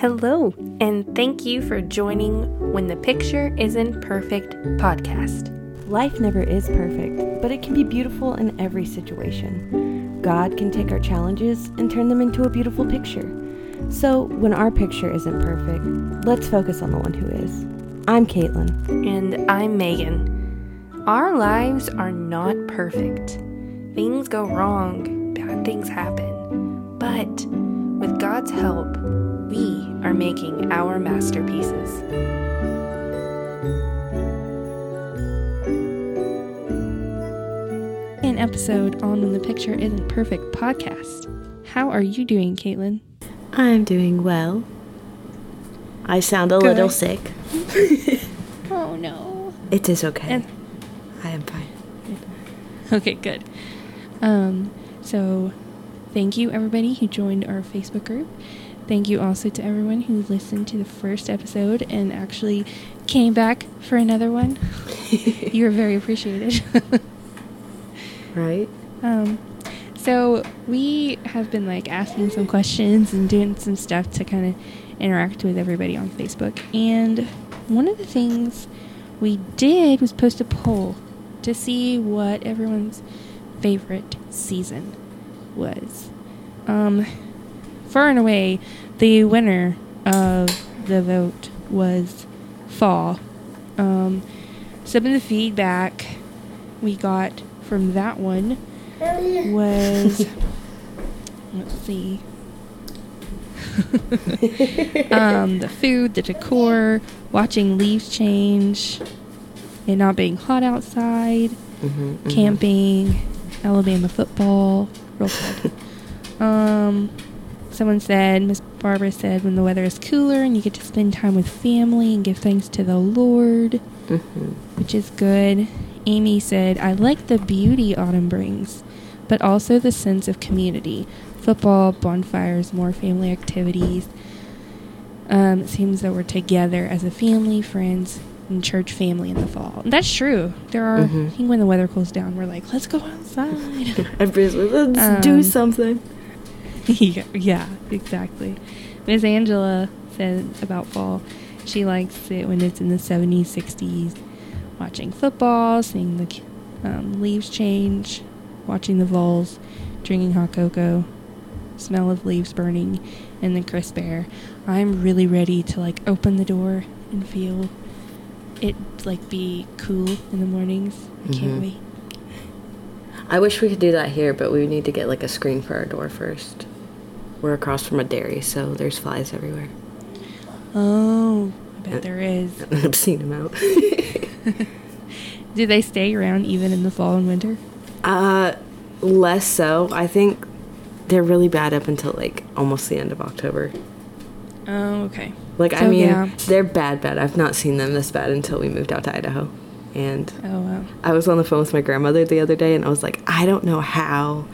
Hello, and thank you for joining When the Picture Isn't Perfect podcast. Life never is perfect, but it can be beautiful in every situation. God can take our challenges and turn them into a beautiful picture. So, when our picture isn't perfect, let's focus on the one who is. I'm Caitlin. And I'm Megan. Our lives are not perfect. Things go wrong, bad things happen. But with God's help, we are making our masterpieces. An episode on When the Picture Isn't Perfect podcast. How are you doing, Caitlin? I'm doing well. I sound a Good. little sick. Oh no. It is okay. And- I am fine. Okay, good. Um, so thank you everybody who joined our Facebook group. Thank you also to everyone who listened to the first episode and actually came back for another one. you are very appreciated. Right? um, so we have been like asking some questions and doing some stuff to kind of interact with everybody on Facebook. And one of the things we did was post a poll to see what everyone's favorite season was. Um, far and away, the winner of the vote was fall. Um, some of the feedback we got from that one was let's see um, the food, the decor, watching leaves change, it not being hot outside, Mm-hmm, camping, Alabama football, real good. um, someone said, Miss Barbara said, when the weather is cooler and you get to spend time with family and give thanks to the Lord, Mm-hmm. which is good. Amy said, I like the beauty autumn brings, but also the sense of community. Football, bonfires, more family activities. Um, it seems that we're together as a family, friends, and church family in the fall. And that's true. There are, Mhm. I think when the weather cools down, we're like, let's go outside. Everybody's like, let's Um, do something. yeah, yeah, exactly. Miss Angela said about fall, she likes it when it's in the 70s, 60s, watching football, seeing the um, leaves change, watching the voles, drinking hot cocoa, smell of leaves burning, and the crisp air. I'm really ready to like open the door and feel it like be cool in the mornings. I can't Mhm. wait. I wish we could do that here, but we need to get like a screen for our door first. We're across from a dairy, so there's flies everywhere. Oh, I Uh, bet there is. I've seen them out. Do they stay around even in the fall and winter? uh, less so. I think they're really bad up until like almost the end of October. Oh, okay. Like, I mean, yeah. they're bad, bad. I've not seen them this bad until we moved out to Idaho. And Oh, wow. I was on the phone with my grandmother the other day and I was like, I don't know how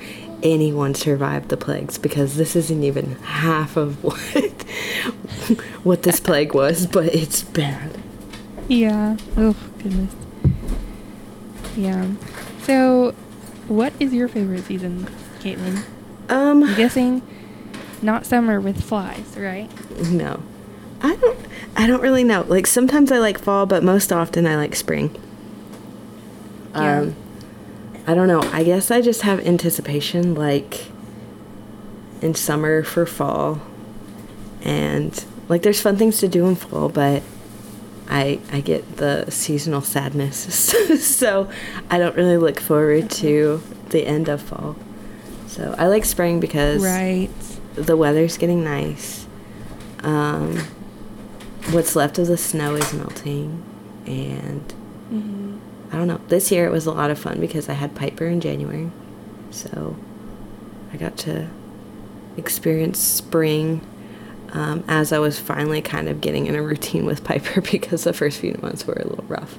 anyone survived the plagues because this isn't even half of what what this plague was, but it's bad. Yeah. Oh, goodness. Yeah. So, what is your favorite season, Caitlin? Um I'm guessing not summer with flies, right? no. I don't I don't really know. Like sometimes I like fall, but most often I like spring. Yeah. Um I don't know. I guess I just have anticipation like in summer for fall. And like there's fun things to do in fall, but I I get the seasonal sadness. so I don't really look forward to the end of fall. So I like spring because Right. the weather's getting nice. Um, what's left of the snow is melting, and hmm I don't know. This year it was a lot of fun because I had Piper in January, so I got to experience spring um, as I was finally kind of getting in a routine with Piper because the first few months were a little rough.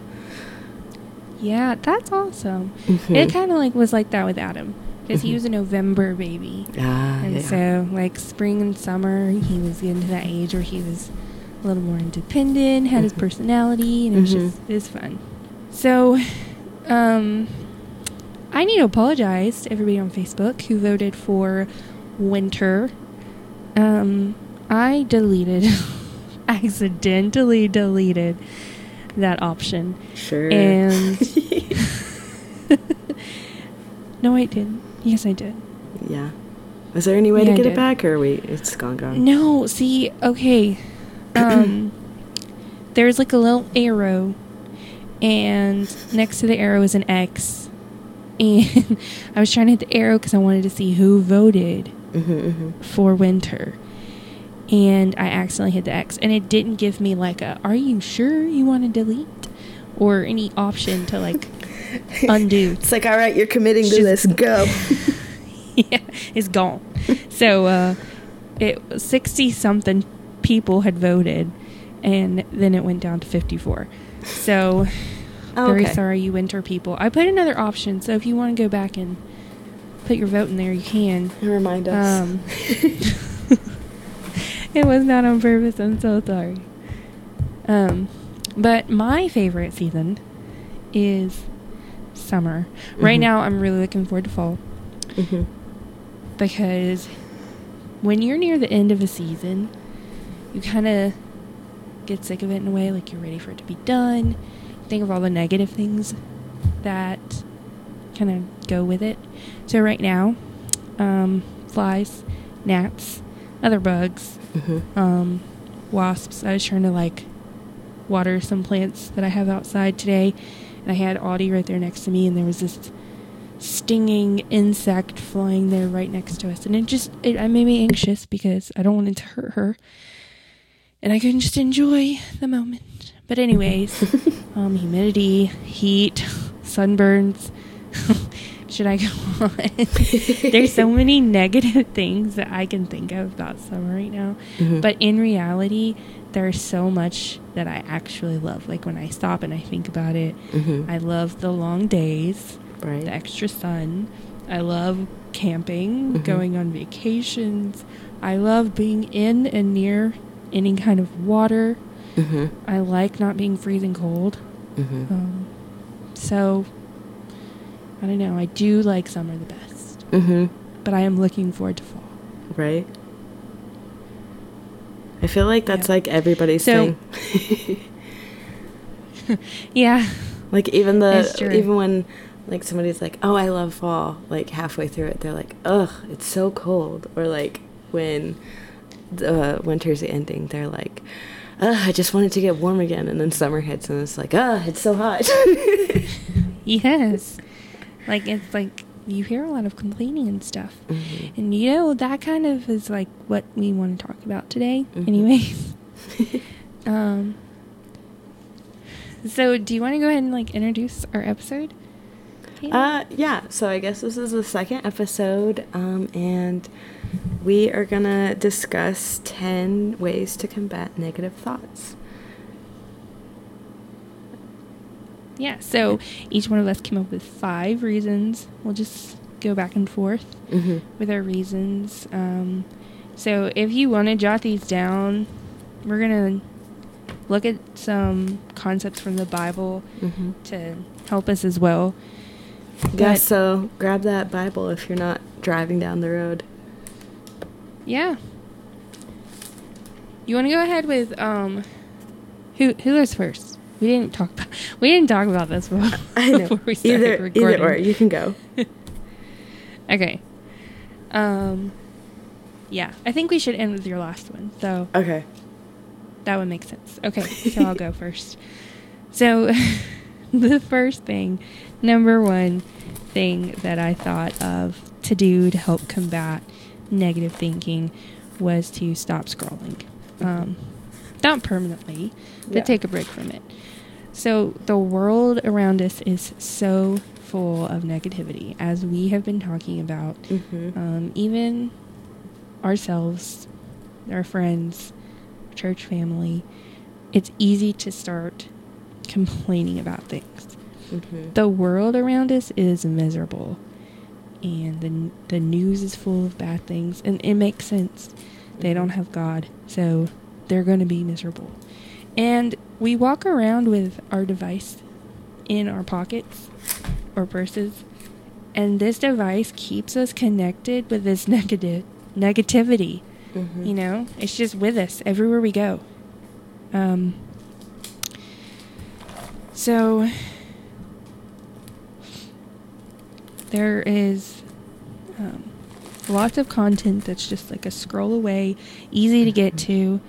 Yeah, that's awesome. Mhm. It kind of like was like that with Adam because he Mhm. was a November baby. Ah, And yeah. so, like spring and summer, he was getting to that age where he was a little more independent, had his Mhm. personality, and it was Mhm. just it was fun. So, um, I need to apologize to everybody on Facebook who voted for winter. Um, I deleted, accidentally deleted that option. Sure. And no, I didn't. Yes, I did. yeah. Was there any way Yeah, to get it back, or we it's gone gone? No, see, okay. Um, there's like a little arrow, and next to the arrow is an X. And I was trying to hit the arrow because I wanted to see who voted Mm-hmm, mm-hmm. for winter. And I accidentally hit the X, and it didn't give me like a "Are you sure you want to delete?" or any option to like undo. It's like, all right, you're committing to this. Go. yeah, it's gone. So uh, it sixty something people had voted, and then it went down to fifty four. So Oh, very okay. sorry, you winter people. I put another option, so if you want to go back and put your vote in there, you can. Remind us. Um, it was not on purpose. I'm so sorry. Um, but my favorite season is summer. Right Mhm. now, I'm really looking forward to fall mm-hmm. because when you're near the end of a season, you kind of get sick of it in a way, like you're ready for it to be done. Think of all the negative things that kind of go with it. So right now, um, flies, gnats, other bugs, Mm-hmm. um, wasps. I was trying to like water some plants that I have outside today, and I had Audie right there next to me, and there was this stinging insect flying there right next to us, and it just it, it made me anxious because I don't want it to hurt her, and I couldn't just enjoy the moment. But anyways, um, humidity, heat, sunburns. Should I go on? There's so many negative things that I can think of about summer right now. Mhm. But in reality, there's so much that I actually love. Like when I stop and I think about it, Mm-hmm. I love the long days, right. the extra sun. I love camping, Mhm. going on vacations. I love being in and near any kind of water. Mm-hmm. I like not being freezing cold. Mm-hmm. Um, so, I don't know. I do like summer the best, mm-hmm. but I am looking forward to fall. Right. I feel like that's Yeah. like everybody's So- thing. Yeah. like even the even when like somebody's like, "Oh, I love fall." Like halfway through it, they're like, "Ugh, it's so cold." Or like when the winter's ending, they're like, "Ugh, I just want it to get warm again." And then summer hits, and it's like, "Ah, it's so hot." Yes. Like it's like you hear a lot of complaining and stuff. Mhm. And you know that kind of is like what we want to talk about today. Mhm. Anyways. um So do you want to go ahead and like introduce our episode? Uh, yeah. So I guess this is the second episode, um, and we are gonna discuss ten ways to combat negative thoughts. yeah, so each one of us came up with five reasons. We'll just go back and forth Mm-hmm. with our reasons. Um, so if you want to jot these down, we're gonna look at some concepts from the Bible Mm-hmm. to help us as well. Yeah. But- So grab that Bible if you're not driving down the road. Yeah. You want to go ahead with um, who who goes first? We didn't talk about we didn't talk about this before, I know. before we started either recording. either or. You can go. Okay. Um. Yeah, I think we should end with your last one. So Okay. that would make sense. Okay, so I'll go first. So, the first thing, number one thing that I thought of to do to help combat negative thinking was to stop scrolling. Um, not permanently, but Yeah. take a break from it. So, the world around us is so full of negativity, as we have been talking about Mm-hmm. um, even ourselves, our friends, church family, it's easy to start complaining about things. mm-hmm. The world around us is miserable, and the the news is full of bad things, and it makes sense. They don't have God, so they're going to be miserable. And we walk around with our device in our pockets or purses, and this device keeps us connected with this negative negativity. Mhm. You know, it's just with us everywhere we go. Um, so there is um, lots of content that's just like a scroll away, easy to get to,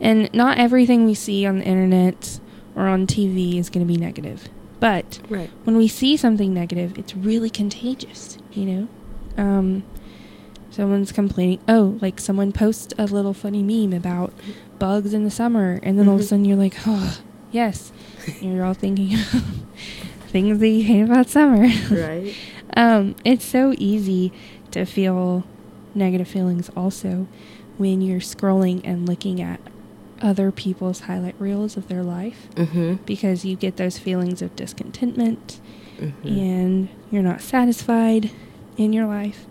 and not everything we see on the internet or on TV is going to be negative. But Right. when we see something negative, it's really contagious, you know? Um, someone's complaining, oh, like someone posts a little funny meme about bugs in the summer, and then all of a Mhm. sudden you're like, oh, yes. and you're all thinking things that you hate about summer. Right. um, it's so easy to feel negative feelings also when you're scrolling and looking at other people's highlight reels of their life Mm-hmm. because you get those feelings of discontentment mm-hmm. and you're not satisfied in your life.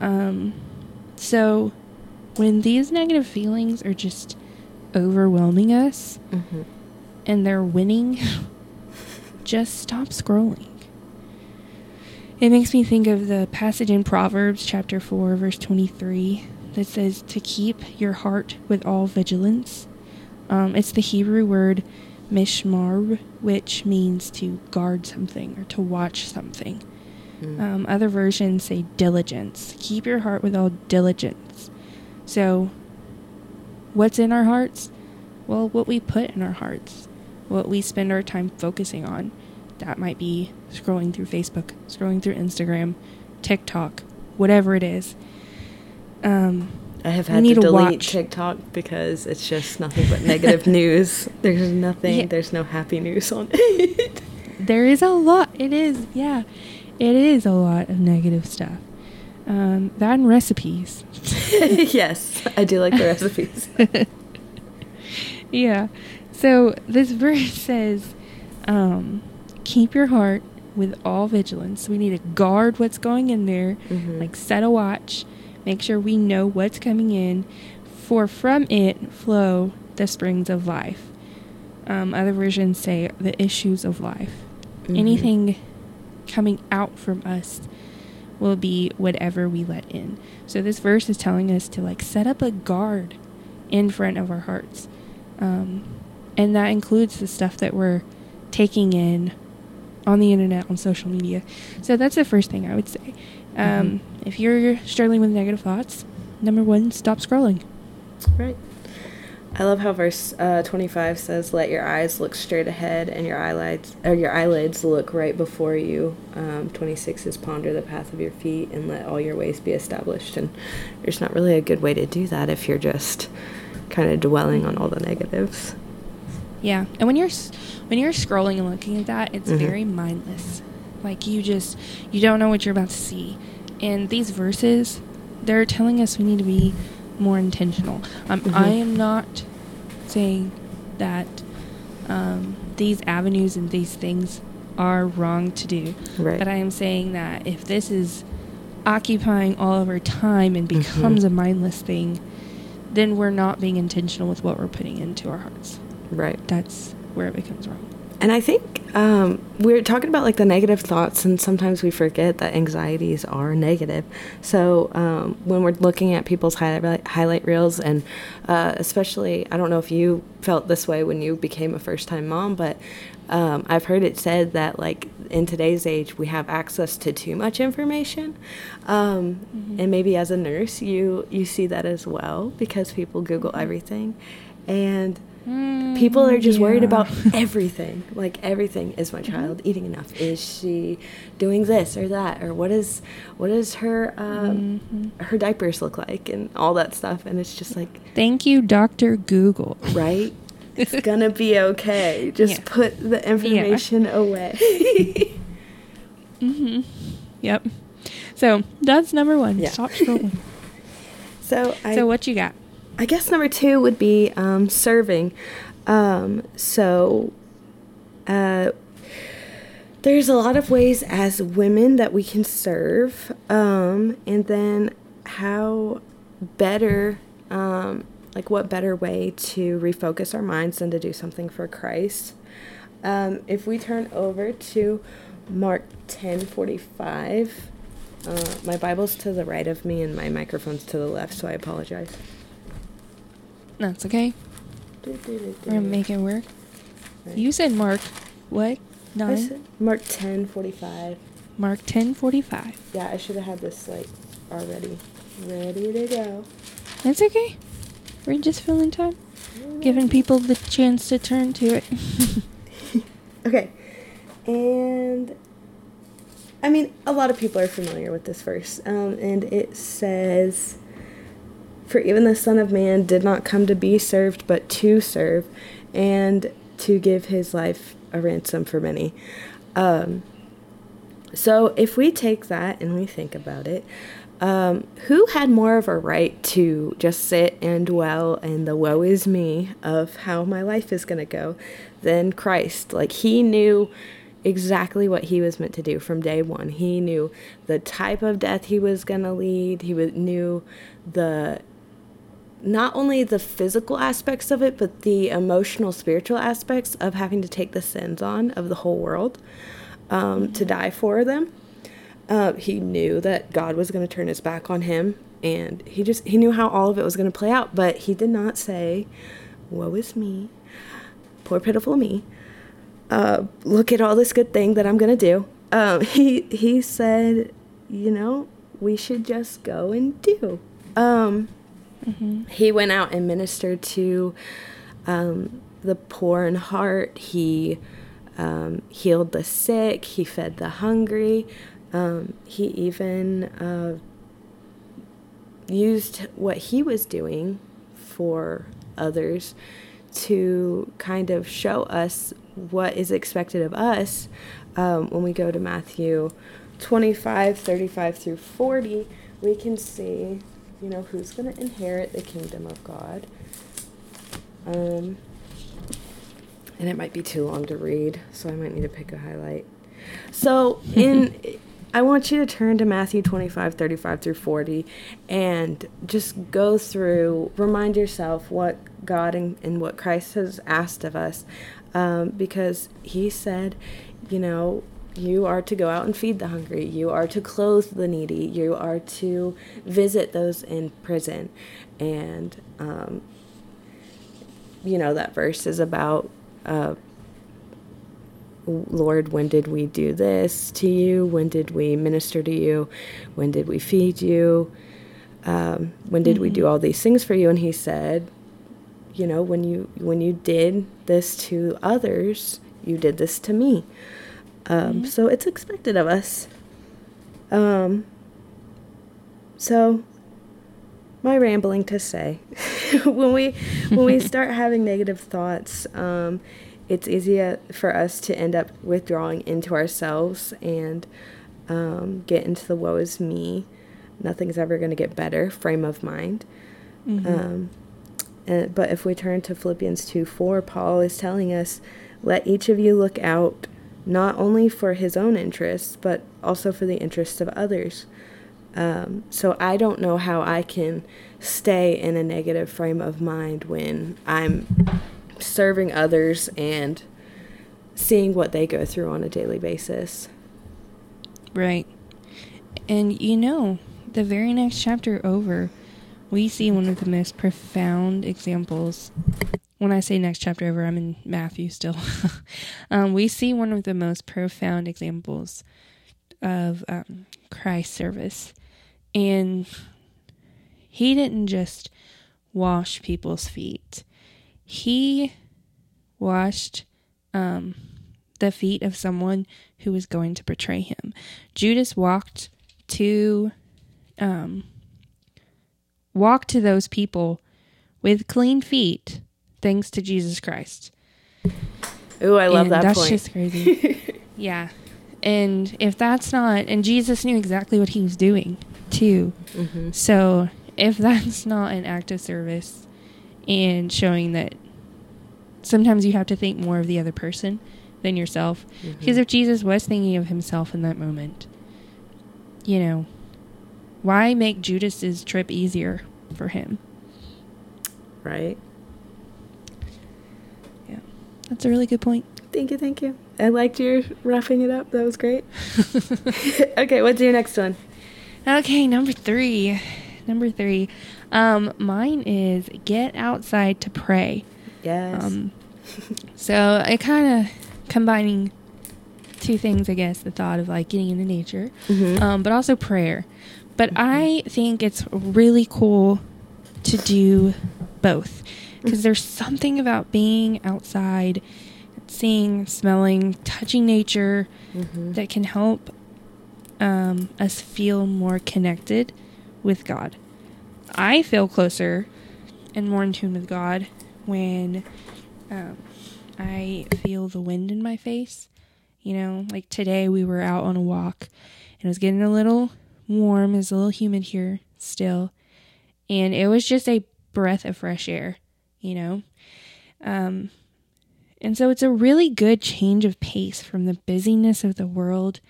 Um, so when these negative feelings are just overwhelming us Mm-hmm. and they're winning, just stop scrolling. It makes me think of the passage in Proverbs chapter 4 verse 23 that says to keep your heart with all vigilance. Um, it's the Hebrew word mishmar, which means to guard something or to watch something. Mm. Um, other versions say diligence. Keep your heart with all diligence. So, what's in our hearts? Well, what we put in our hearts, what we spend our time focusing on. That might be scrolling through Facebook, scrolling through Instagram, TikTok, whatever it is. Um, I have had need to to delete watch. TikTok because it's just nothing but negative news. There's nothing. Yeah. There's no happy news on it. there is a lot. It is, yeah, it is a lot of negative stuff. Um, that and recipes. yes, I do like the recipes. yeah. So this verse says, um, keep your heart with all vigilance. We need to guard what's going in there, Mhm. like set a watch, make sure we know what's coming in, for from it flow the springs of life. Um, other versions say the issues of life. Mhm. Anything coming out from us will be whatever we let in. So this verse is telling us to like set up a guard in front of our hearts. Um, and that includes the stuff that we're taking in on the internet, on social media. So that's the first thing I would say. Um, If you're struggling with negative thoughts, number one, stop scrolling. Right. I love how verse uh, 25 says, "Let your eyes look straight ahead, and your eyelids or your eyelids look right before you." Um, 26 is ponder the path of your feet, and let all your ways be established. And there's not really a good way to do that if you're just kind of dwelling on all the negatives. Yeah, and when you're when you're scrolling and looking at that, it's Mhm. very mindless. Like you just you don't know what you're about to see. And these verses, they're telling us we need to be more intentional. Um, Mhm. I am not saying that um, these avenues and these things are wrong to do, Right. but I am saying that if this is occupying all of our time and becomes Mhm. a mindless thing, then we're not being intentional with what we're putting into our hearts right. that's where it becomes wrong. And I think um, we're talking about like the negative thoughts, and sometimes we forget that anxieties are negative. So um, when we're looking at people's highlight highlight reels, and uh, especially, I don't know if you felt this way when you became a first time mom, but um, I've heard it said that like in today's age we have access to too much information, um, Mhm. and maybe as a nurse you you see that as well because people Google Mhm. everything, and people are just worried about everything like everything is my child eating enough is she doing this or that or what is what does her um, Mhm. her diapers look like and all that stuff and it's just like Thank you, Dr. Google. right it's gonna be okay just Yeah. put the information away hmm Yep. So that's number one. Yeah. Stop scrolling. so I so what you got? I guess number two would be um, serving. Um, so, uh, there's a lot of ways as women that we can serve, um, and then how better, um, like what better way to refocus our minds than to do something for Christ. Um, if we turn over to Mark 10:45, uh, my Bible's to the right of me and my microphone's to the left, so I apologize. That's okay. We're gonna make it work. Right. You said Mark what? Nine? Mark ten forty five. Mark ten forty five. Yeah, I should have had this like already ready to go. That's okay. We're just filling time. Giving people the chance to turn to it. Okay. And I mean, a lot of people are familiar with this verse. Um, and it says, For even the Son of Man did not come to be served, but to serve, and to give his life a ransom for many. Um, so if we take that and we think about it, um, who had more of a right to just sit and dwell in the woe is me of how my life is going to go than Christ? Like, he knew exactly what he was meant to do from day one. He knew the type of death he was going to lead, he knew the not only the physical aspects of it, but the emotional, spiritual aspects of having to take the sins on of the whole world um, to die for them. Uh, he knew that God was going to turn his back on him, and he just he knew how all of it was going to play out. But he did not say, "Woe is me, poor pitiful me." Uh, look at all this good thing that I'm going to do. Um, he he said, you know, we should just go and do. Um, hmm he went out and ministered to um, the poor in heart. He um, healed the sick. He fed the hungry. Um, he even uh, used what he was doing for others to kind of show us what is expected of us um, when we go to Matthew 25, 35 through 40. We can see, you know, who's going to inherit the kingdom of God. Um, and it might be too long to read, so I might need to pick a highlight. So, in I want you to turn to Matthew 25, 35 through 40 and just go through, remind yourself what God and, and what Christ has asked of us. Um, because he said, you know, you are to go out and feed the hungry, you are to clothe the needy, you are to visit those in prison. And, um, you know, that verse is about. Uh, Lord, when did we do this to you? When did we minister to you? When did we feed you? Um, when did we do all these things for you? And he said, you know, when you when you did this to others, you did this to me. Um, Mhm. So it's expected of us. Um, so my rambling to say when we when we start having negative thoughts um, it's easier for us to end up withdrawing into ourselves and um, get into the woe is me nothing's ever going to get better frame of mind Mhm. um, and, but if we turn to Philippians 2 4, Paul is telling us, let each of you look out not only for his own interests, but also for the interests of others. Um, so I don't know how I can stay in a negative frame of mind when I'm serving others and seeing what they go through on a daily basis. Right. And you know, the very next chapter over, we see one of the most profound examples. When I say next chapter over, I'm in Matthew still. um, we see one of the most profound examples of um, Christ's service. And he didn't just wash people's feet, he washed um, the feet of someone who was going to betray him. Judas walked to um, walked to those people with clean feet, thanks to Jesus Christ. Ooh, I love And that that's point. just crazy. yeah. And if that's not, and Jesus knew exactly what he was doing too. hmm So if that's not an act of service and showing that sometimes you have to think more of the other person than yourself, because Mhm. if Jesus was thinking of himself in that moment, you know, why make Judas's trip easier for him? Right. Yeah. That's a really good point. Thank you, thank you. I liked your roughing it up. That was great. okay, what's your next one? Okay, number three. number three. Um, mine is get outside to pray. Yes. Um, so I kind of combining two things, I guess, the thought of like getting into nature, Mhm. um, but also prayer. But I think it's really cool to do both because there's something about being outside, seeing, smelling, touching nature Mhm. that can help um, us feel more connected with God. I feel closer and more in tune with God when um, I feel the wind in my face. You know, like today we were out on a walk and it was getting a little warm, it's a little humid here still. And it was just a breath of fresh air, you know? Um, and so it's a really good change of pace from the busyness of the world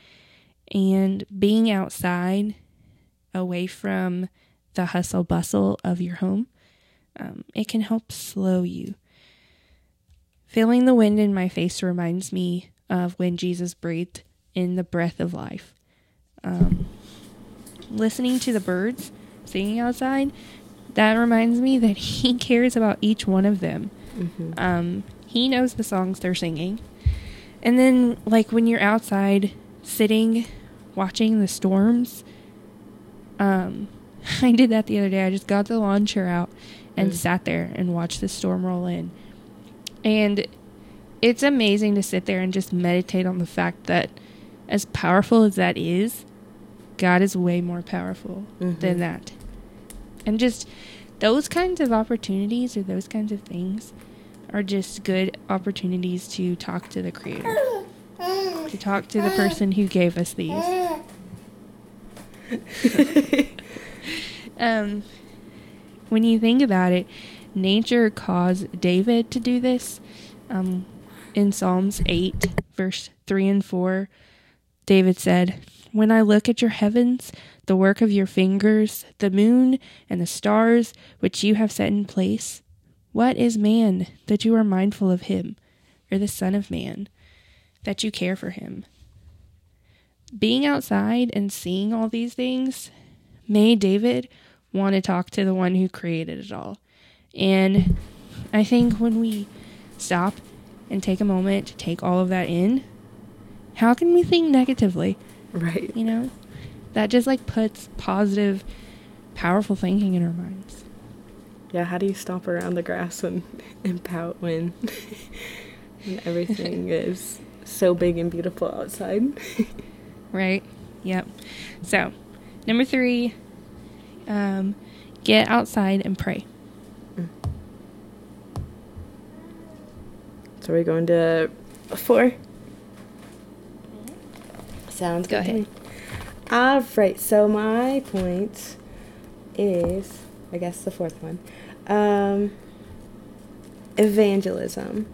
and being outside away from the hustle bustle of your home. Um, it can help slow you. Feeling the wind in my face reminds me of when Jesus breathed in the breath of life. Um, listening to the birds singing outside, that reminds me that He cares about each one of them. Mhm. Um, he knows the songs they're singing. And then, like, when you're outside sitting, watching the storms, um, I did that the other day. I just got the lawn chair out and Mm. sat there and watched the storm roll in. And it's amazing to sit there and just meditate on the fact that, as powerful as that is, God is way more powerful Mhm. than that. And just those kinds of opportunities or those kinds of things are just good opportunities to talk to the creator, to talk to the person who gave us these. Um, when you think about it, nature caused David to do this. Um, in Psalms 8, verse 3 and 4, David said, When I look at your heavens, the work of your fingers, the moon and the stars which you have set in place, what is man that you are mindful of him, or the Son of Man that you care for him? Being outside and seeing all these things made David want to talk to the one who created it all. And I think when we stop and take a moment to take all of that in, how can we think negatively? right. You know? That just like puts positive, powerful thinking in our minds. Yeah, how do you stomp around the grass and, and pout when, when everything is so big and beautiful outside? Right? Yep. So, number three, um, get outside and pray. so we're going to four. Sounds Go good. to ahead. All right. So my point is, I guess, the fourth one, um, evangelism,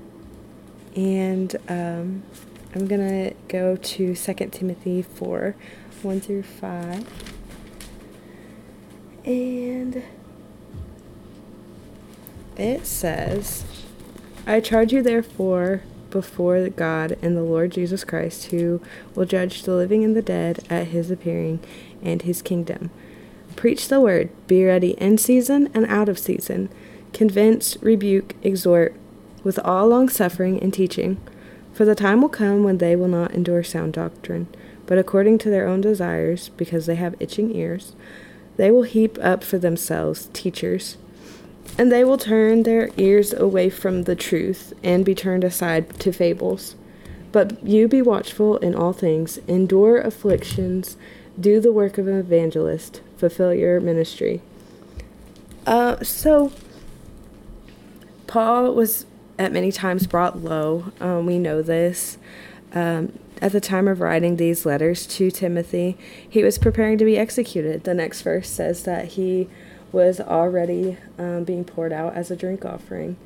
and um, I'm gonna go to Second Timothy four, one through five, and it says. I charge you therefore before God and the Lord Jesus Christ, who will judge the living and the dead at his appearing and his kingdom. Preach the word, be ready in season and out of season. Convince, rebuke, exhort with all longsuffering and teaching. For the time will come when they will not endure sound doctrine, but according to their own desires, because they have itching ears, they will heap up for themselves teachers and they will turn their ears away from the truth and be turned aside to fables. But you be watchful in all things, endure afflictions, do the work of an evangelist, fulfill your ministry. Uh, so, Paul was at many times brought low. Um, we know this. Um, at the time of writing these letters to Timothy, he was preparing to be executed. The next verse says that he was already um, being poured out as a drink offering,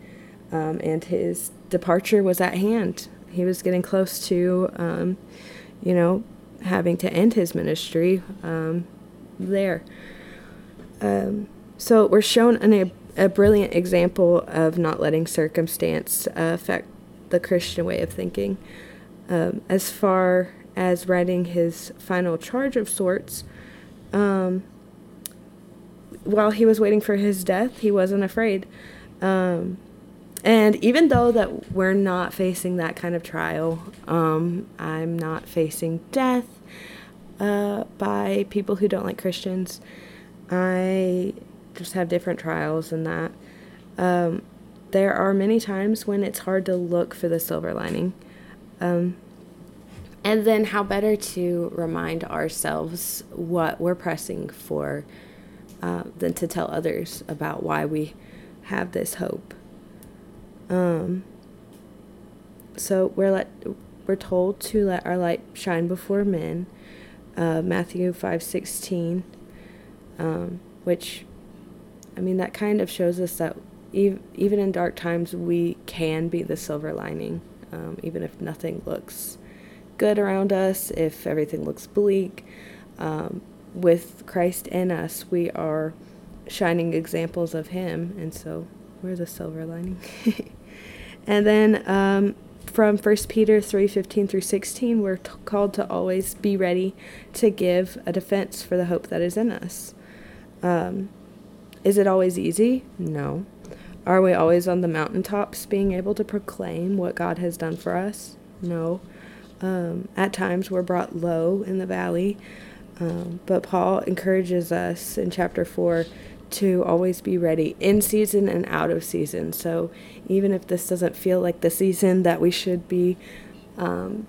um, and his departure was at hand. He was getting close to, um, you know, having to end his ministry um, there. Um, so we're shown an, a, a brilliant example of not letting circumstance affect the Christian way of thinking. Um, as far as writing his final charge of sorts, um, while he was waiting for his death, he wasn't afraid. Um, and even though that we're not facing that kind of trial, um, I'm not facing death uh, by people who don't like Christians. I just have different trials than that. Um, there are many times when it's hard to look for the silver lining. Um, and then, how better to remind ourselves what we're pressing for uh, than to tell others about why we have this hope. Um, so we're let we're told to let our light shine before men. Uh, Matthew five sixteen, um, which, I mean, that kind of shows us that ev- even in dark times we can be the silver lining, um, even if nothing looks good around us, if everything looks bleak. Um, with Christ in us, we are shining examples of Him, and so we're the silver lining. and then um, from 1 Peter 3 15 through 16, we're t- called to always be ready to give a defense for the hope that is in us. Um, is it always easy? No. Are we always on the mountaintops being able to proclaim what God has done for us? No. Um, at times we're brought low in the valley, um, but Paul encourages us in chapter 4 to always be ready in season and out of season. So even if this doesn't feel like the season that we should be um,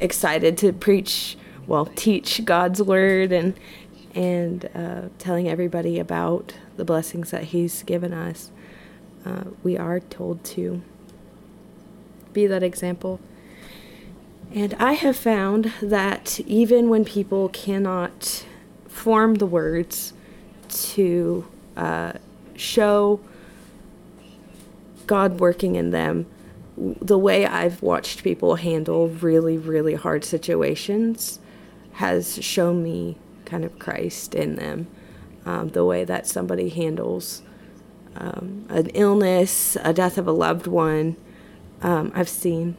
excited to preach, well, teach God's word and and uh, telling everybody about the blessings that He's given us, uh, we are told to be that example. And I have found that even when people cannot form the words to uh, show God working in them, the way I've watched people handle really, really hard situations has shown me kind of Christ in them. Um, the way that somebody handles um, an illness, a death of a loved one. Um, I've seen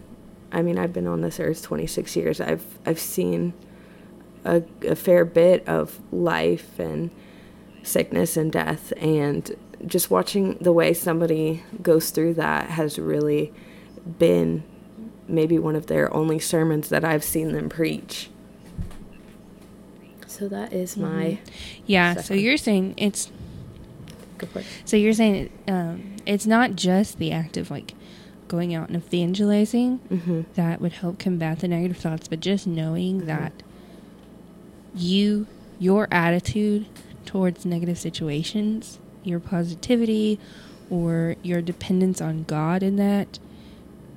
I mean, I've been on this earth 26 years. I've I've seen a, a fair bit of life and sickness and death, and just watching the way somebody goes through that has really been maybe one of their only sermons that I've seen them preach. So that is my mm-hmm. yeah. Second. So you're saying it's so you're saying um, it's not just the act of like going out and evangelizing mm-hmm. that would help combat the negative thoughts, but just knowing mm-hmm. that you, your attitude towards negative situations, your positivity, or your dependence on God in that,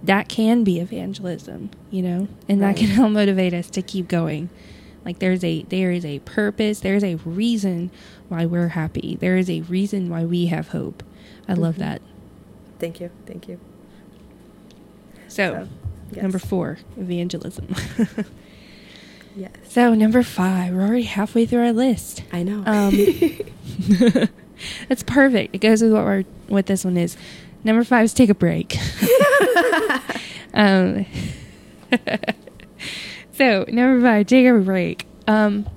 that can be evangelism, you know, and right. that can help motivate us to keep going. Like there's a there is a purpose, there's a reason why we're happy. There is a reason why we have hope. I mm-hmm. love that. Thank you. Thank you. So, so yes. number four, evangelism. yes. So, number five, we're already halfway through our list. I know. Um, that's perfect. It goes with what our what this one is. Number five is take a break. um, so, number five, take a break. Um,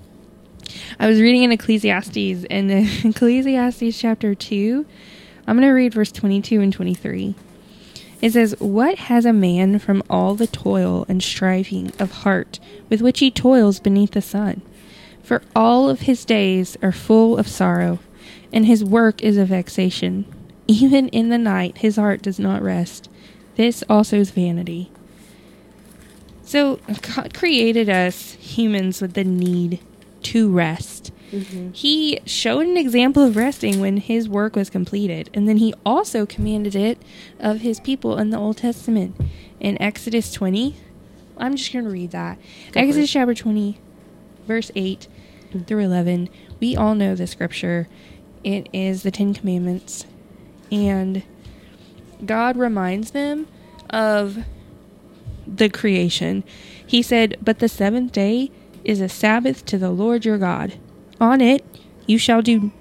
I was reading in Ecclesiastes, in Ecclesiastes chapter 2, I'm going to read verse 22 and 23. It says, What has a man from all the toil and striving of heart with which he toils beneath the sun? For all of his days are full of sorrow, and his work is a vexation. Even in the night his heart does not rest. This also is vanity. So, God created us humans with the need to rest. Mm-hmm. He showed an example of resting when his work was completed, and then he also commanded it of his people in the Old Testament. In Exodus 20, I'm just going to read that. Go Exodus chapter 20, verse 8 mm-hmm. through 11. We all know the scripture. It is the Ten Commandments. And God reminds them of the creation. He said, But the seventh day is a Sabbath to the Lord your God. On it you shall do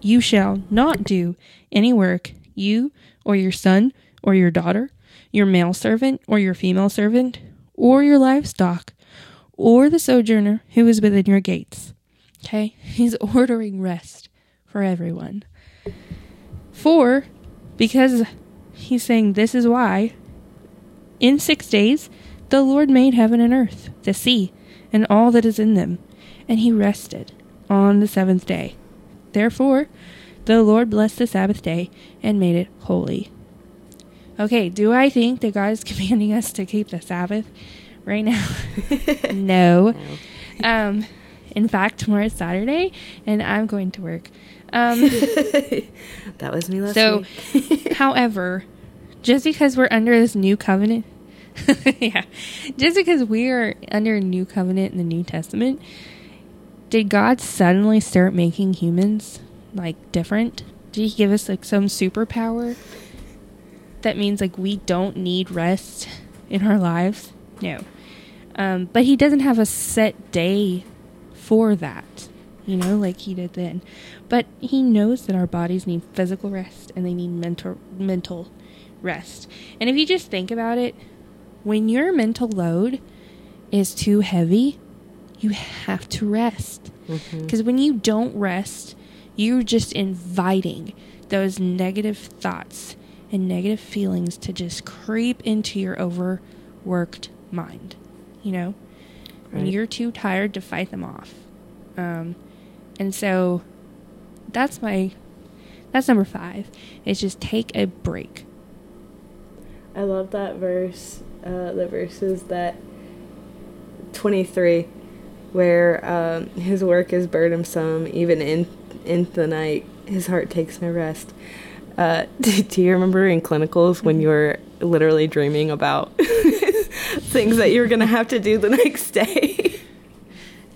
you shall not do any work, you or your son or your daughter, your male servant or your female servant, or your livestock, or the sojourner who is within your gates. Okay? He's ordering rest for everyone. Four, because he's saying this is why. In six days, the Lord made heaven and earth, the sea, and all that is in them, and he rested on the seventh day. Therefore, the Lord blessed the Sabbath day and made it holy. Okay, do I think that God is commanding us to keep the Sabbath right now? no. No. Um, in fact, tomorrow is Saturday, and I'm going to work. Um, that was me last so, week. however, just because we're under this new covenant, yeah, just because we are under a new covenant in the New Testament, did God suddenly start making humans like different? Did He give us like some superpower that means like we don't need rest in our lives? No. Um, but He doesn't have a set day for that, you know, like He did then. But He knows that our bodies need physical rest and they need mental mental rest. And if you just think about it, when your mental load is too heavy, you have to rest. Because when you don't rest, you're just inviting those negative thoughts and negative feelings to just creep into your overworked mind. You know? When you're too tired to fight them off. Um, and so that's my that's number five. Is just take a break. I love that verse, uh, the verses that 23, where um, his work is burdensome, even in, in the night, his heart takes no rest. Uh, do, do you remember in clinicals when you were literally dreaming about things that you were going to have to do the next day?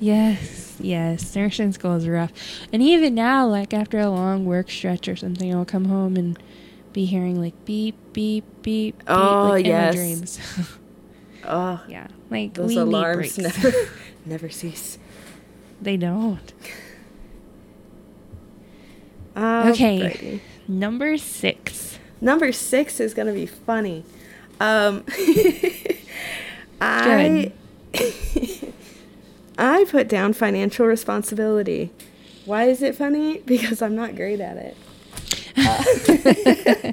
Yes, yes. Nursing school is rough. And even now, like after a long work stretch or something, I'll come home and be hearing like beep, beep, beep, beep Oh, like yes. in my dreams. oh, yeah. Like those we alarms never, never cease. they don't. Okay. Okay. Number six. Number six is gonna be funny. Um, I I put down financial responsibility. Why is it funny? Because I'm not great at it. Uh,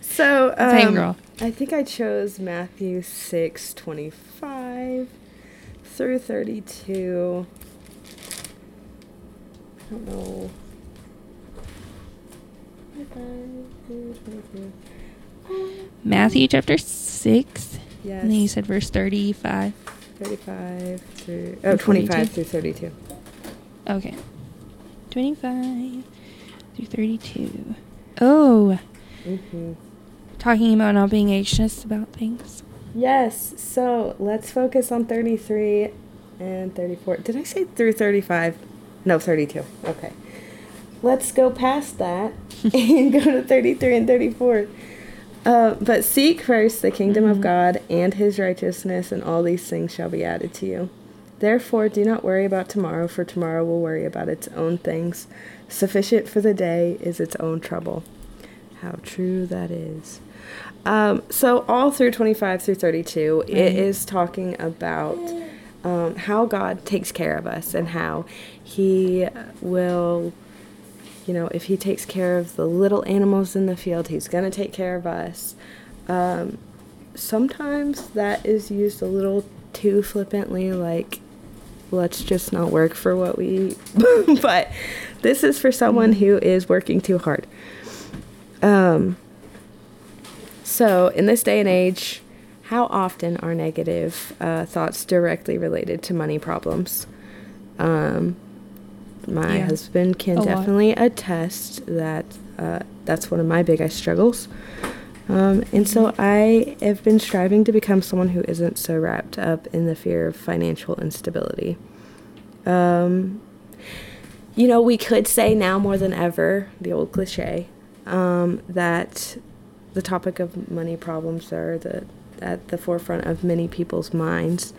so um, Same girl. I think I chose Matthew six twenty five through thirty two. I don't know. 25 Matthew chapter six. Yes. And then you said verse thirty-five. 35 through oh 25 42? through 32 Okay. Twenty-five through thirty-two. Oh, mm-hmm. talking about not being anxious about things. Yes so let's focus on 33 and 34 did i say through 35 no 32 okay. Let's go past that and go to 33 and 34 uh, but seek first the kingdom of Mhm. god and his righteousness and all these things shall be added to you. Therefore do not worry about tomorrow for tomorrow will worry about its own things. Sufficient for the day is its own trouble. How true that is um, so all through 25 through 32 it Right. is talking about um, how god takes care of us and how he will you know, if he takes care of the little animals in the field, he's going to take care of us. Um, sometimes that is used a little too flippantly, like, let's just not work for what we eat. but this is for someone who is working too hard. Um, so, in this day and age, how often are negative uh, thoughts directly related to money problems? Um, my Yeah. husband can A lot. definitely attest that uh, that's one of my biggest struggles. Um, and so I have been striving to become someone who isn't so wrapped up in the fear of financial instability. Um, you know, we could say now more than ever, the old cliche, um, that the topic of money problems are the, at the forefront of many people's minds.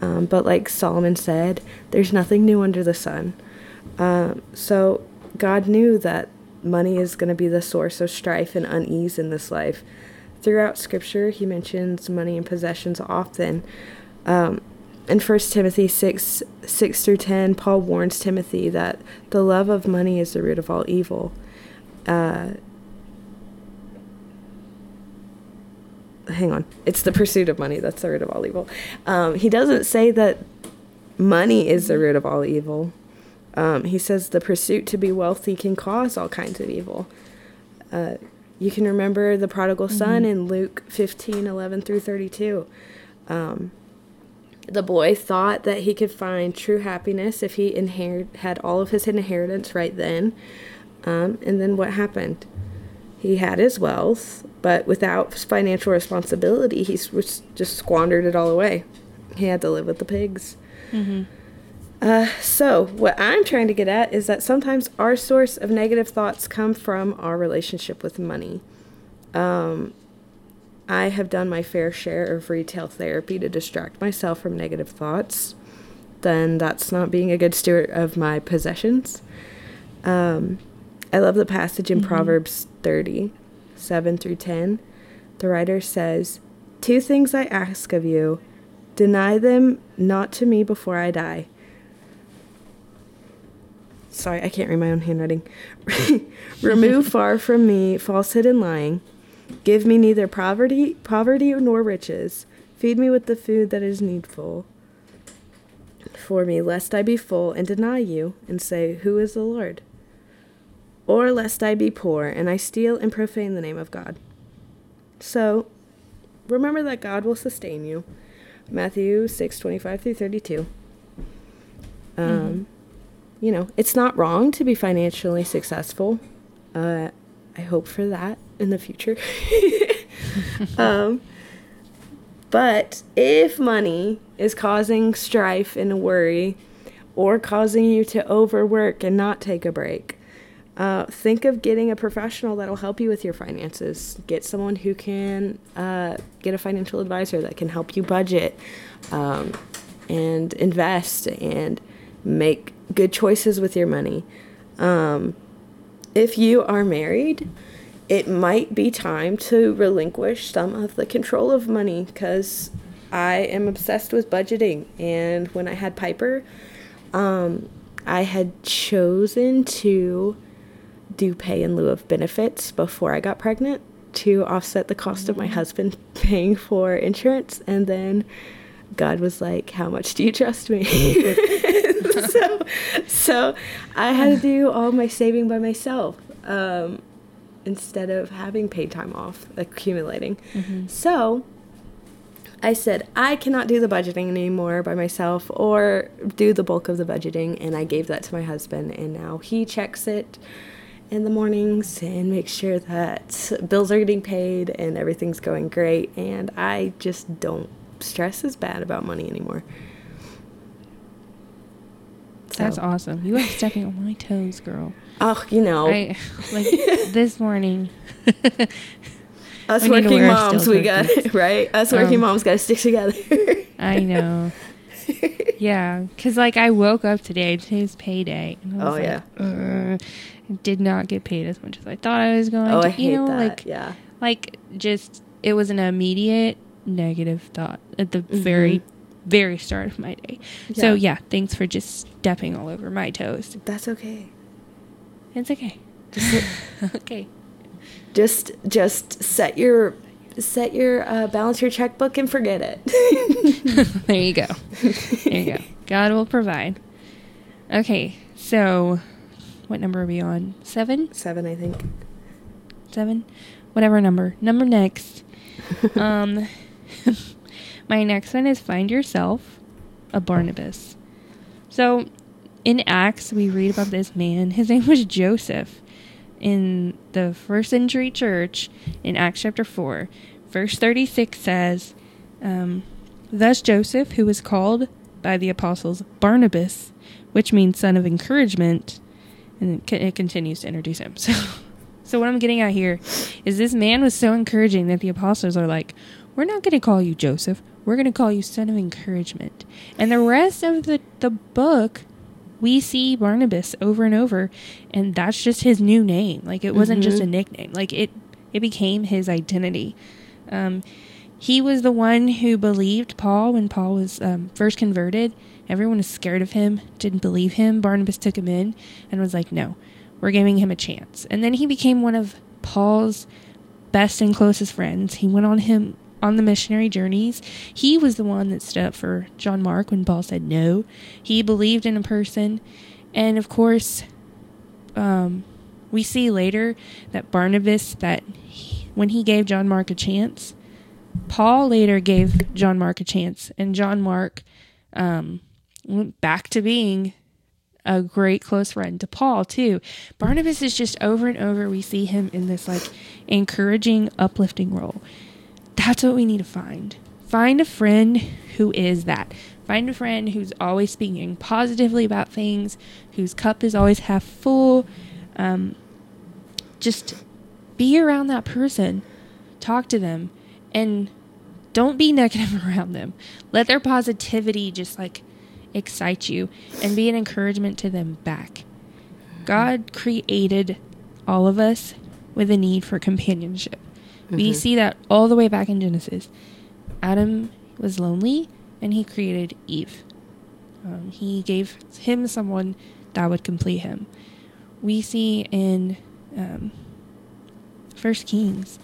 Um, but like Solomon said, there's nothing new under the sun. Um, so God knew that money is going to be the source of strife and unease in this life. Throughout Scripture, He mentions money and possessions often. Um, in 1 Timothy 6 6 through 10, Paul warns Timothy that the love of money is the root of all evil. Uh, hang on. It's the pursuit of money that's the root of all evil. Um, he doesn't say that money is the root of all evil. Um, he says the pursuit to be wealthy can cause all kinds of evil. Uh, you can remember the prodigal son Mhm. in Luke 15 11 through 32. Um, the boy thought that he could find true happiness if he inherit, had all of his inheritance right then. Um, and then what happened? He had his wealth, but without financial responsibility, he was just squandered it all away. He had to live with the pigs. Mm-hmm. Uh, so, what I'm trying to get at is that sometimes our source of negative thoughts come from our relationship with money. Um, I have done my fair share of retail therapy to distract myself from negative thoughts. Then that's not being a good steward of my possessions. Um, I love the passage in Mhm. Proverbs 30, 7 through 10. The writer says, Two things I ask of you, deny them not to me before I die. Sorry, I can't read my own handwriting. Remove far from me falsehood and lying. Give me neither poverty, poverty nor riches. Feed me with the food that is needful for me, lest I be full and deny you and say, Who is the Lord? Or lest I be poor and I steal and profane the name of God. So, remember that God will sustain you. Matthew 6 25 through 32. Um, Mhm. You know, it's not wrong to be financially successful. Uh, I hope for that in the future. um, but if money is causing strife and worry or causing you to overwork and not take a break, uh, think of getting a professional that'll help you with your finances. Get someone who can uh, get a financial advisor that can help you budget um, and invest and make good choices with your money. Um, if you are married, it might be time to relinquish some of the control of money because I am obsessed with budgeting. And when I had Piper, um, I had chosen to do pay in lieu of benefits before I got pregnant to offset the cost of my husband paying for insurance. And then God was like, How much do you trust me? so, so I had to do all my saving by myself um, instead of having paid time off accumulating. Mhm. So I said, I cannot do the budgeting anymore by myself or do the bulk of the budgeting. And I gave that to my husband, and now he checks it in the mornings and make sure that bills are getting paid and everything's going great. And I just don't stress as bad about money anymore. That's awesome. You are stepping on my toes, girl. Oh, you know, I like this morning. us working moms, we got it, right? Us working Um, moms got to stick together. I know. Yeah, because like I woke up today. Today's payday. And I Oh, was yeah. like, "Ugh." did not get paid as much as I thought I was going oh, to. I hate you know, that. like yeah. like just it was an immediate negative thought at the very very start of my day. So Mm-hmm. Yeah. yeah, thanks for just stepping all over my toes. That's okay. It's okay. Just okay. just just set your set your uh, balance your checkbook and forget it. there you go. There you go. God will provide. Okay, so what number are we on? Seven? Seven, I think. Seven? Whatever number. Number next. um, my next one is find yourself a Barnabas. So in Acts, we read about this man. His name was Joseph. In the first century church, in Acts chapter 4, verse 36 says, um, Thus Joseph, who was called by the apostles Barnabas, which means son of encouragement, and it, it continues to introduce him. So, so what I'm getting at here is this man was so encouraging that the apostles are like, we're not going to call you Joseph. We're going to call you son of encouragement. And the rest of the, the book, we see Barnabas over and over, and that's just his new name. Like it wasn't just a nickname. Like it, it became his identity. Um, he was the one who believed Paul when Paul was um, first converted. Everyone was scared of him, didn't believe him. Barnabas took him in and was like, no, we're giving him a chance. And then he became one of Paul's best and closest friends. He went on him on the missionary journeys. He was the one that stood up for John Mark when Paul said no. He believed in a person. And of course, um, we see later that Barnabas, that he, when he gave John Mark a chance, Paul later gave John Mark a chance, and John Mark um, went back to being a great close friend to Paul too. Barnabas is just over and over we see him in this like encouraging, uplifting role. That's what we need to find. Find a friend who is that. Find a friend who's always speaking positively about things, whose cup is always half full. Um, just be around that person, talk to them, and don't be negative around them. Let their positivity just like excite you and be an encouragement to them back. God created all of us with a need for companionship. Mm-hmm. We see that all the way back in Genesis. Adam was lonely and he created Eve. Um, he gave him someone that would complete him. We see in um, First Kings,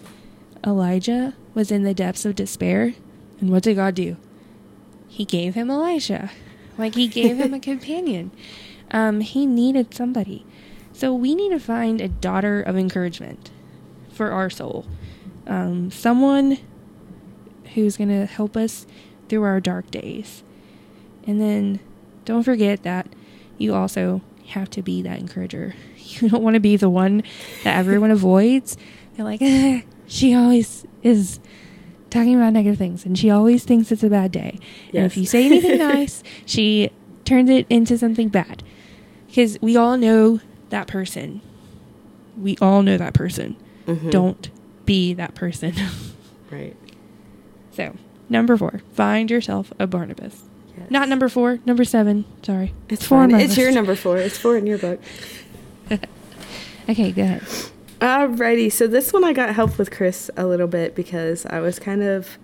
Elijah was in the depths of despair, and what did God do? He gave him Elisha. Like he gave him a companion. Um, he needed somebody. So we need to find a daughter of encouragement for our soul. Um, someone who's going to help us through our dark days. And then don't forget that you also have to be that encourager. You don't want to be the one that everyone avoids. They're like, she always is talking about negative things and she always thinks it's a bad day. Yes. And if you say anything nice, she turns it into something bad. Because we all know that person. We all know that person. Mm-hmm. Don't be that person. right. So, number four, find yourself a Barnabas. Yes. Not number four, number seven. Sorry. It's four. It's list. your number four. It's four in your book. okay, go ahead. Alrighty, so this one I got help with Chris a little bit because I was kind of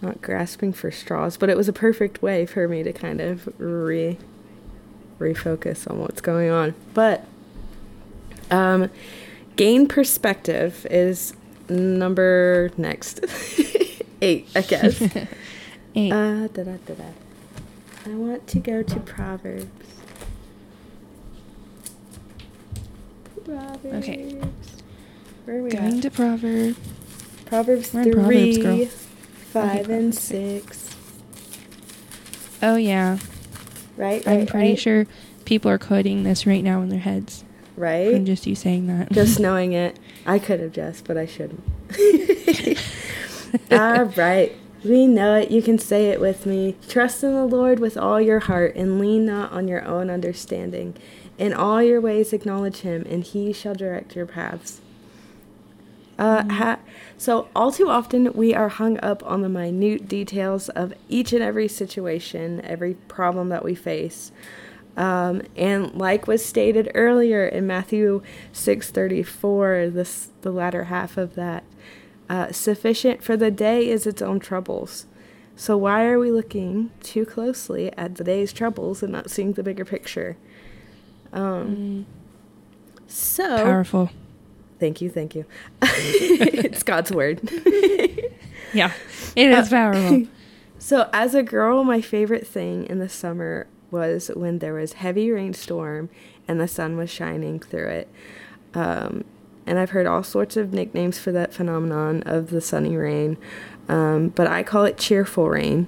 not grasping for straws, but it was a perfect way for me to kind of re refocus on what's going on. But um, gain perspective is number next eight, I guess. eight. Uh, da, da, da, da. I want to go to Proverbs. Proverbs. Okay. Where are we Going at? to Proverbs. Proverbs We're 3, Proverbs, five, okay, and six. Oh, yeah. Right, I'm pretty right. sure people are quoting this right now in their heads. Right? From just you saying that. Just knowing it. I could have just, but I shouldn't. All right. We know it. You can say it with me. Trust in the Lord with all your heart and lean not on your own understanding. In all your ways acknowledge him, and he shall direct your paths. Uh, mm-hmm. ha- so, all too often, we are hung up on the minute details of each and every situation, every problem that we face. Um, and like was stated earlier in Matthew 6:34, this the latter half of that, uh, sufficient for the day is its own troubles. So why are we looking too closely at the day's troubles and not seeing the bigger picture? Um, mm. So powerful. Thank you, thank you. it's God's word. yeah, it is uh, powerful. So, as a girl, my favorite thing in the summer was when there was heavy rainstorm and the sun was shining through it. Um, and I've heard all sorts of nicknames for that phenomenon of the sunny rain, um, but I call it cheerful rain.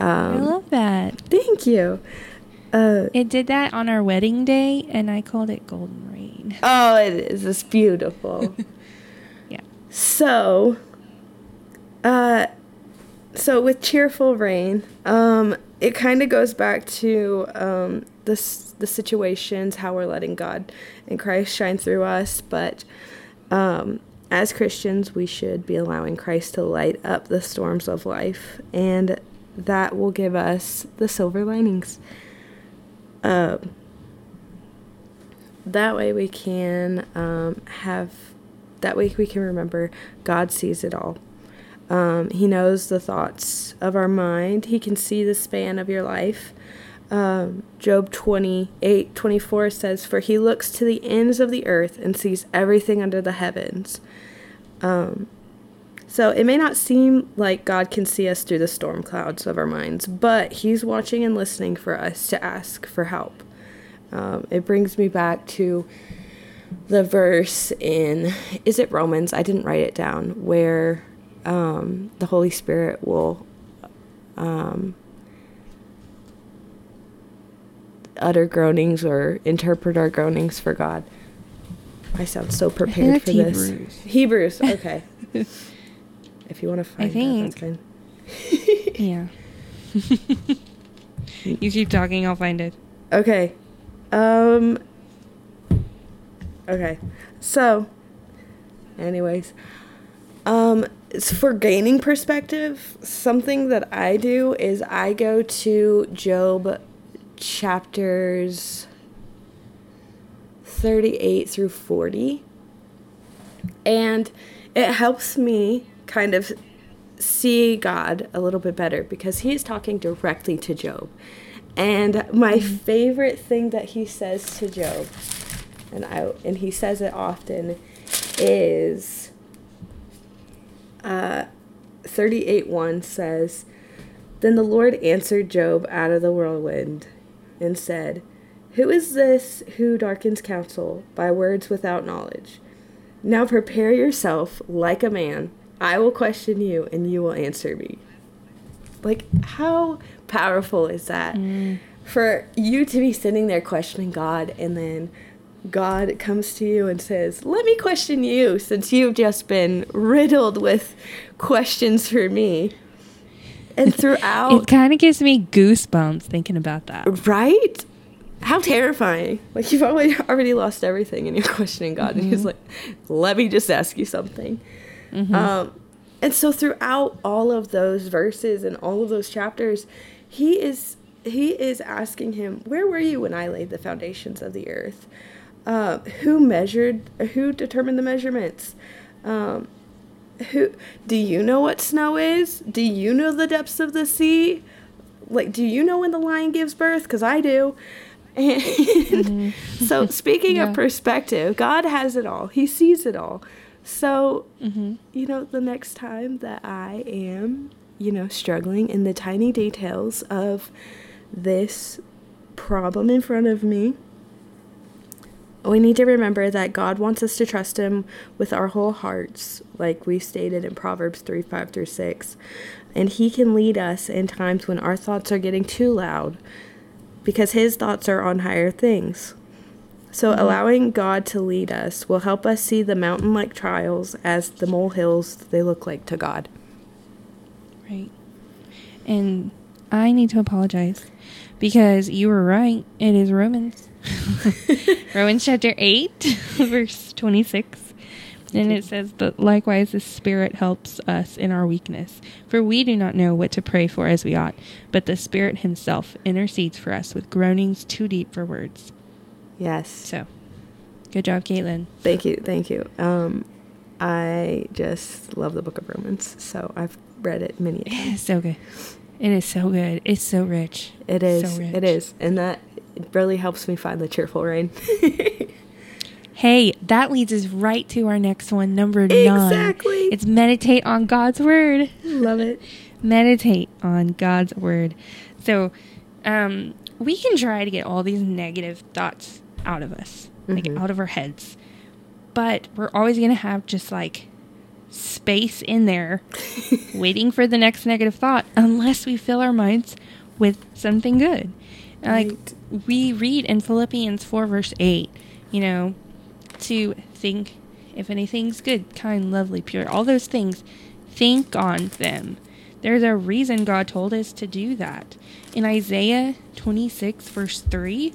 Um, I love that. Thank you. Uh, it did that on our wedding day, and I called it Golden Rain. Oh, it is. It's beautiful. yeah. So, uh, so with cheerful rain, um, it kind of goes back to um, this the situations how we're letting God and Christ shine through us, but um, as Christians, we should be allowing Christ to light up the storms of life, and that will give us the silver linings. Um, that way we can um, have, that way we can remember God sees it all. Um, he knows the thoughts of our mind. He can see the span of your life. Um, Job 28 24 says, For he looks to the ends of the earth and sees everything under the heavens. Um, so it may not seem like God can see us through the storm clouds of our minds, but he's watching and listening for us to ask for help. Um, it brings me back to the verse in, is it Romans? I didn't write it down, where um, the Holy Spirit will um, utter groanings or interpret our groanings for God. I sound so prepared for Hebrews. this. Hebrews, okay. if you want to find think- that, that's fine. Yeah. you keep talking, I'll find it. Okay. Um Okay. So anyways, um s- for gaining perspective, something that I do is I go to Job chapters 38 through 40 and it helps me kind of see God a little bit better because he is talking directly to Job. And my mm-hmm. favorite thing that he says to Job, and I and he says it often, is uh 38 1 says, Then the Lord answered Job out of the whirlwind and said, Who is this who darkens counsel by words without knowledge? Now prepare yourself like a man. I will question you, and you will answer me. Like, how powerful is that? For you to be sitting there questioning God, and then God comes to you and says, Let me question you, since you've just been riddled with questions for me. And throughout It kind of gives me goosebumps thinking about that. Right? How terrifying. Like you've already already lost everything and you're questioning God and he's like, let me just ask you something. Um and so throughout all of those verses and all of those chapters, he is he is asking him, Where were you when I laid the foundations of the earth? Uh, who measured who determined the measurements? Um, who do you know what snow is? Do you know the depths of the sea? Like, do you know when the lion gives birth? Because I do. And so, speaking Yeah. of perspective, God has it all. He sees it all. So, Mm-hmm. you know, the next time that I am, you know, struggling in the tiny details of this problem in front of me, we need to remember that God wants us to trust Him with our whole hearts, like we stated in Proverbs 3 5 through 6. And He can lead us in times when our thoughts are getting too loud because His thoughts are on higher things. So, mm-hmm. allowing God to lead us will help us see the mountain like trials as the molehills they look like to God. Right. And I need to apologize because you were right. It is Romans. Romans chapter 8, verse 26. And it says, But likewise, the Spirit helps us in our weakness. For we do not know what to pray for as we ought, but the Spirit Himself intercedes for us with groanings too deep for words. Yes. So, good job, Caitlin. Thank you. Thank you. Um, I just love the book of Romans. So, I've read it many times. It's so good. It is so good. It's so rich. It is. So rich. it is. And that really helps me find the cheerful rain. Hey, that leads us right to our next one, number nine. Exactly. It's meditate on God's word. love it. Meditate on God's word. So, um, we can try to get all these negative thoughts out of us, like Mhm. out of our heads, but we're always going to have just like space in there waiting for the next negative thought unless we fill our minds with something good. Like we read in Philippians 4, verse 8, you know, to think if anything's good, kind, lovely, pure, all those things, think on them. There's a reason God told us to do that. In Isaiah 26, verse 3,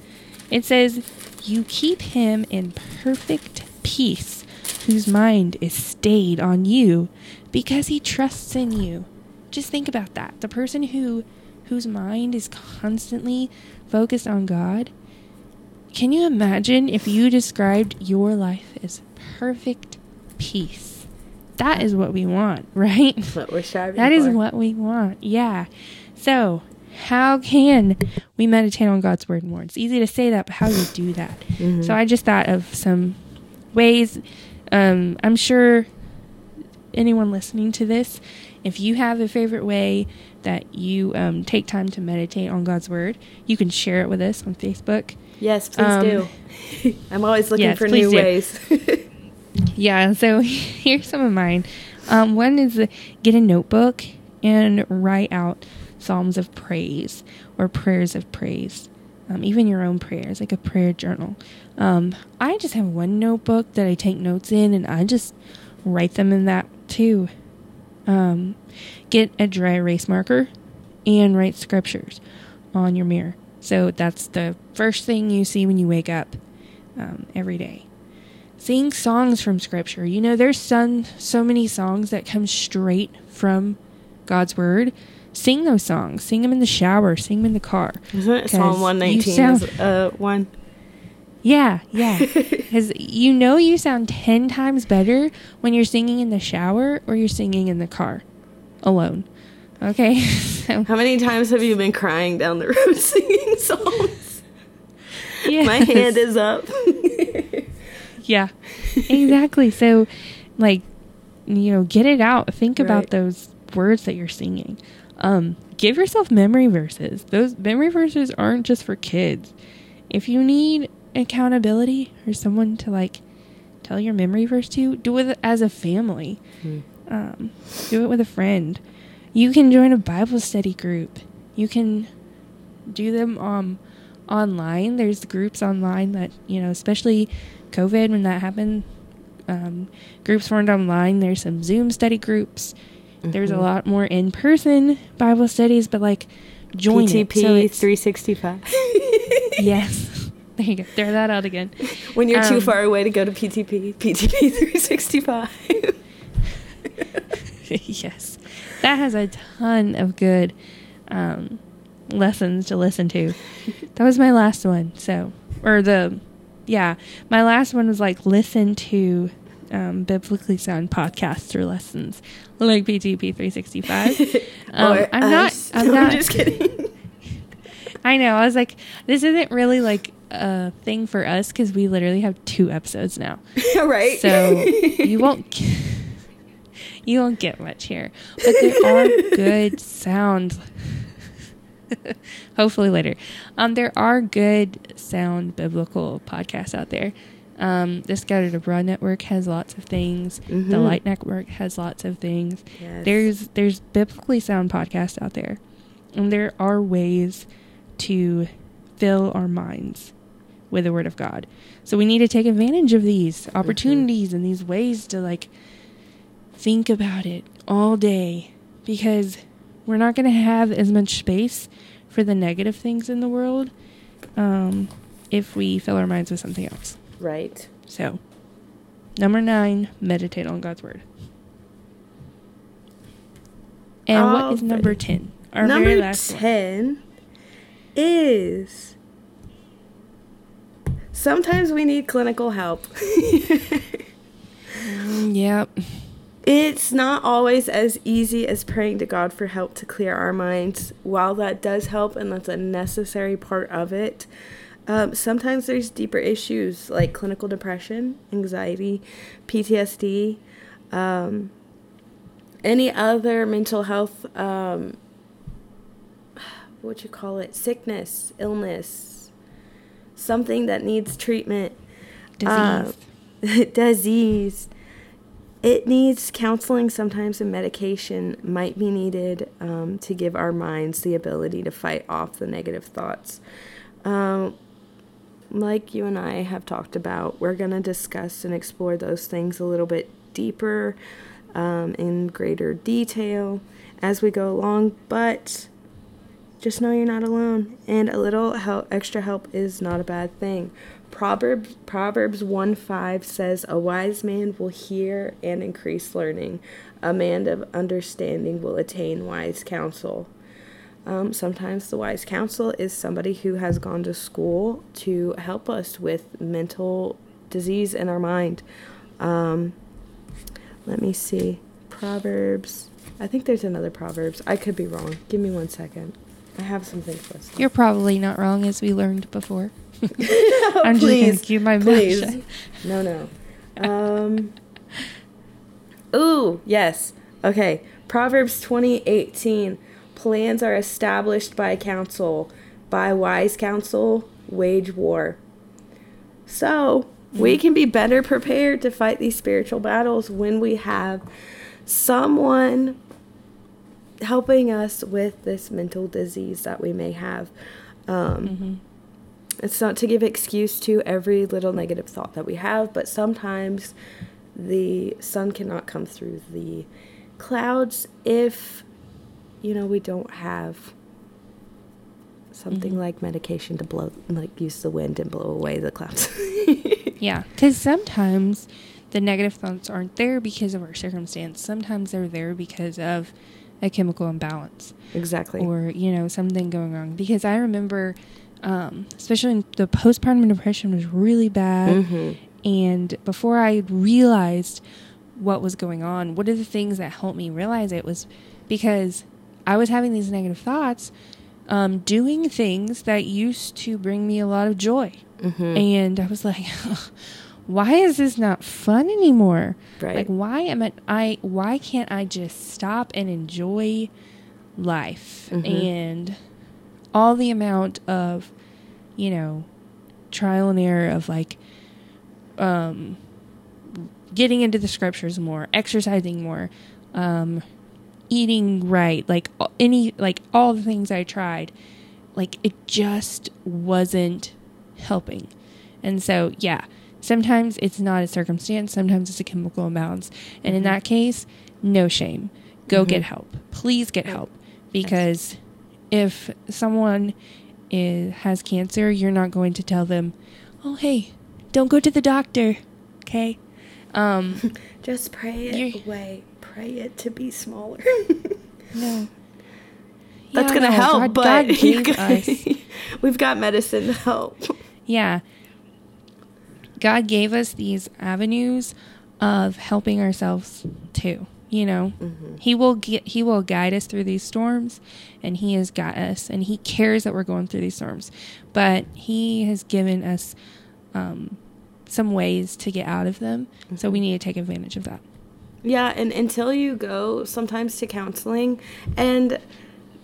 it says, You keep him in perfect peace, whose mind is stayed on you, because he trusts in you. Just think about that. The person who whose mind is constantly focused on God. Can you imagine if you described your life as perfect peace? that is what we want, right? what we're striving That is for. what we want. Yeah. So, how can we meditate on God's word more? It's easy to say that, but how do you do that? Mhm. So, I just thought of some ways. Um, I'm sure anyone listening to this, if you have a favorite way that you um, take time to meditate on God's word, you can share it with us on Facebook. Yes, please Um, do. I'm always looking yes, for new do. ways. Yeah, so here's some of mine. Um, one is get a notebook and write out psalms of praise or prayers of praise, um, even your own prayers, like a prayer journal. Um, I just have one notebook that I take notes in, and I just write them in that too. Um, get a dry erase marker and write scriptures on your mirror. So that's the first thing you see when you wake up um, every day sing songs from scripture you know there's some so many songs that come straight from god's word sing those songs sing them in the shower sing them in the car Isn't it Psalm 119 sound- is uh, one? Yeah yeah because you know you sound 10 times better when you're singing in the shower or you're singing in the car alone okay so How many times have you been crying down the road singing songs? yeah My hand is up. Yeah, exactly. So, like, you know, get it out. Think about those words that you're singing. Um, give yourself memory verses. Those memory verses aren't just for kids. If you need accountability or someone to like tell your memory verse to, do it as a family. Hmm. Um, do it with a friend. You can join a Bible study group. You can do them um online. There's groups online that you know, especially COVID when that happened. Um, groups formed online. There's some Zoom study groups. There's a Mhm. lot more in-person Bible studies, but like join it. PTP So 365. yes, there you go. Throw that out again. When you're too Um, far away to go to PTP, PTP 365. yes, that has a ton of good um, lessons to listen to. that was my last one. So, or the, yeah, my last one was like listen to um, biblically sound podcasts or lessons like PTP 365. Um, I'm not. I'm No, not. just kidding. I know. I was like, this isn't really like a thing for us because we literally have two episodes now. right? So you won't g- you won't get much here, but there are good sound. Hopefully later, um, there are good sound biblical podcasts out there. Um, the Scattered Abroad Network has lots of things. The Mhm. Light Network has lots of things. Yes. There's there's biblically sound podcasts out there, and there are ways to fill our minds with the Word of God. So we need to take advantage of these opportunities and these ways to like think about it all day, because we're not going to have as much space for the negative things in the world um, if we fill our minds with something else. Right. So, number nine, meditate on God's word. And what is number 10? Our Number very last one. 10 is sometimes we need clinical help. Yep. It's not always as easy as praying to God for help to clear our minds. While that does help and that's a necessary part of it, um, sometimes there's deeper issues like clinical depression, anxiety, PTSD, um, any other mental health, um, what you call it, sickness, illness, something that needs treatment Disease. um, disease. It needs counseling sometimes, and medication might be needed um, to give our minds the ability to fight off the negative thoughts. Um, like you and I have talked about, we're going to discuss and explore those things a little bit deeper um, in greater detail as we go along, but just know you're not alone, and a little help, extra help is not a bad thing. Proverbs Proverbs 1 5 says, A wise man will hear and increase learning. A man of understanding will attain wise counsel. Um, sometimes the wise counsel is somebody who has gone to school to help us with mental disease in our mind. Um, Let me see. Proverbs. I think there's another Proverbs. I could be wrong. Give me one second. I have something for listed. You're probably not wrong, as we learned before. I'm please, just keep my please. No, no. Um. ooh, yes. Okay. Proverbs twenty eighteen. Plans are established by counsel. By wise counsel, wage war. So we can be better prepared to fight these spiritual battles when we have someone helping us with this mental disease that we may have. Um, Mhm. it's not to give excuse to every little negative thought that we have, but sometimes the sun cannot come through the clouds if, you know, we don't have something Mhm. like medication to blow, like use the wind and blow away the clouds. Yeah, because sometimes the negative thoughts aren't there because of our circumstance. Sometimes they're there because of a chemical imbalance exactly. or, you know, something going wrong. Because I remember, um, especially in the postpartum depression was really bad. Mhm. And before I realized what was going on, one of the things that helped me realize it was because I was having these negative thoughts, um, doing things that used to bring me a lot of joy. Mhm. And I was like, why is this not fun anymore? Right. Like, why am I, I, why can't I just stop and enjoy life Mhm. and all the amount of, you know, trial and error of like, um, getting into the scriptures more, exercising more, um, eating right, like any, like all the things I tried, like it just wasn't helping. And so, yeah, sometimes it's not a circumstance, sometimes it's a chemical imbalance. And in Mhm. that case, no shame. Go Mhm. get help. Please get help. Because if someone is, has cancer, you're not going to tell them, oh, hey, don't go to the doctor. Okay? Um, Just pray it away. Pray it to be smaller. no. That's Yeah, gonna no, help, God- but God you gave guys- us we've got medicine to help. Yeah. God gave us these avenues of helping ourselves too. You know, Mhm. He will get He will guide us through these storms, and He has got us, and He cares that we're going through these storms. But He has given us um, some ways to get out of them, so we Mhm. need to take advantage of that. Yeah, and until you go sometimes to counseling, and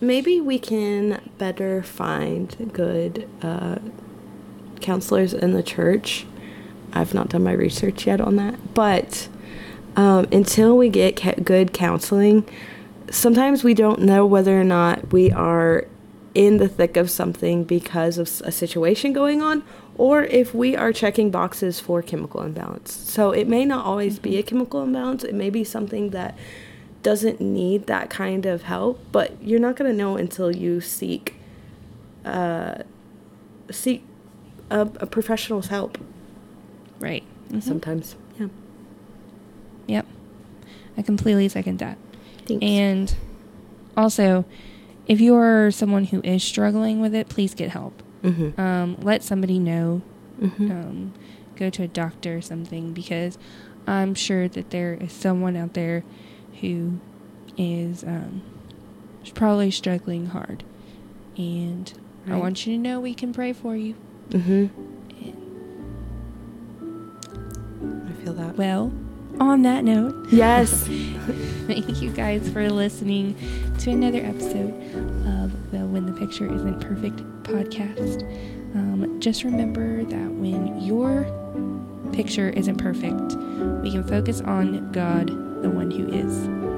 maybe we can better find good uh, counselors in the church. I've not done my research yet on that, but um, until we get ca- good counseling, sometimes we don't know whether or not we are in the thick of something because of a situation going on or if we are checking boxes for chemical imbalance. So it may not always be a chemical imbalance, it may be something that doesn't need that kind of help, but you're not going to know until you seek uh, seek a, a professional's help. Right. Mhm. Sometimes, yeah. Yep. I completely second that. Thanks. And also, if you are someone who is struggling with it, please get help. mm-hmm. Um, let somebody know. Mm-hmm. Um, go to a doctor or something because I'm sure that there is someone out there who is um, probably struggling hard. And I want you to know we can pray for you. mm-hmm. Feel that. well, on that note, Yes. Thank you guys for listening to another episode of the When the Picture Isn't Perfect podcast. Um, just remember that when your picture isn't perfect, we can focus on God, the one who is.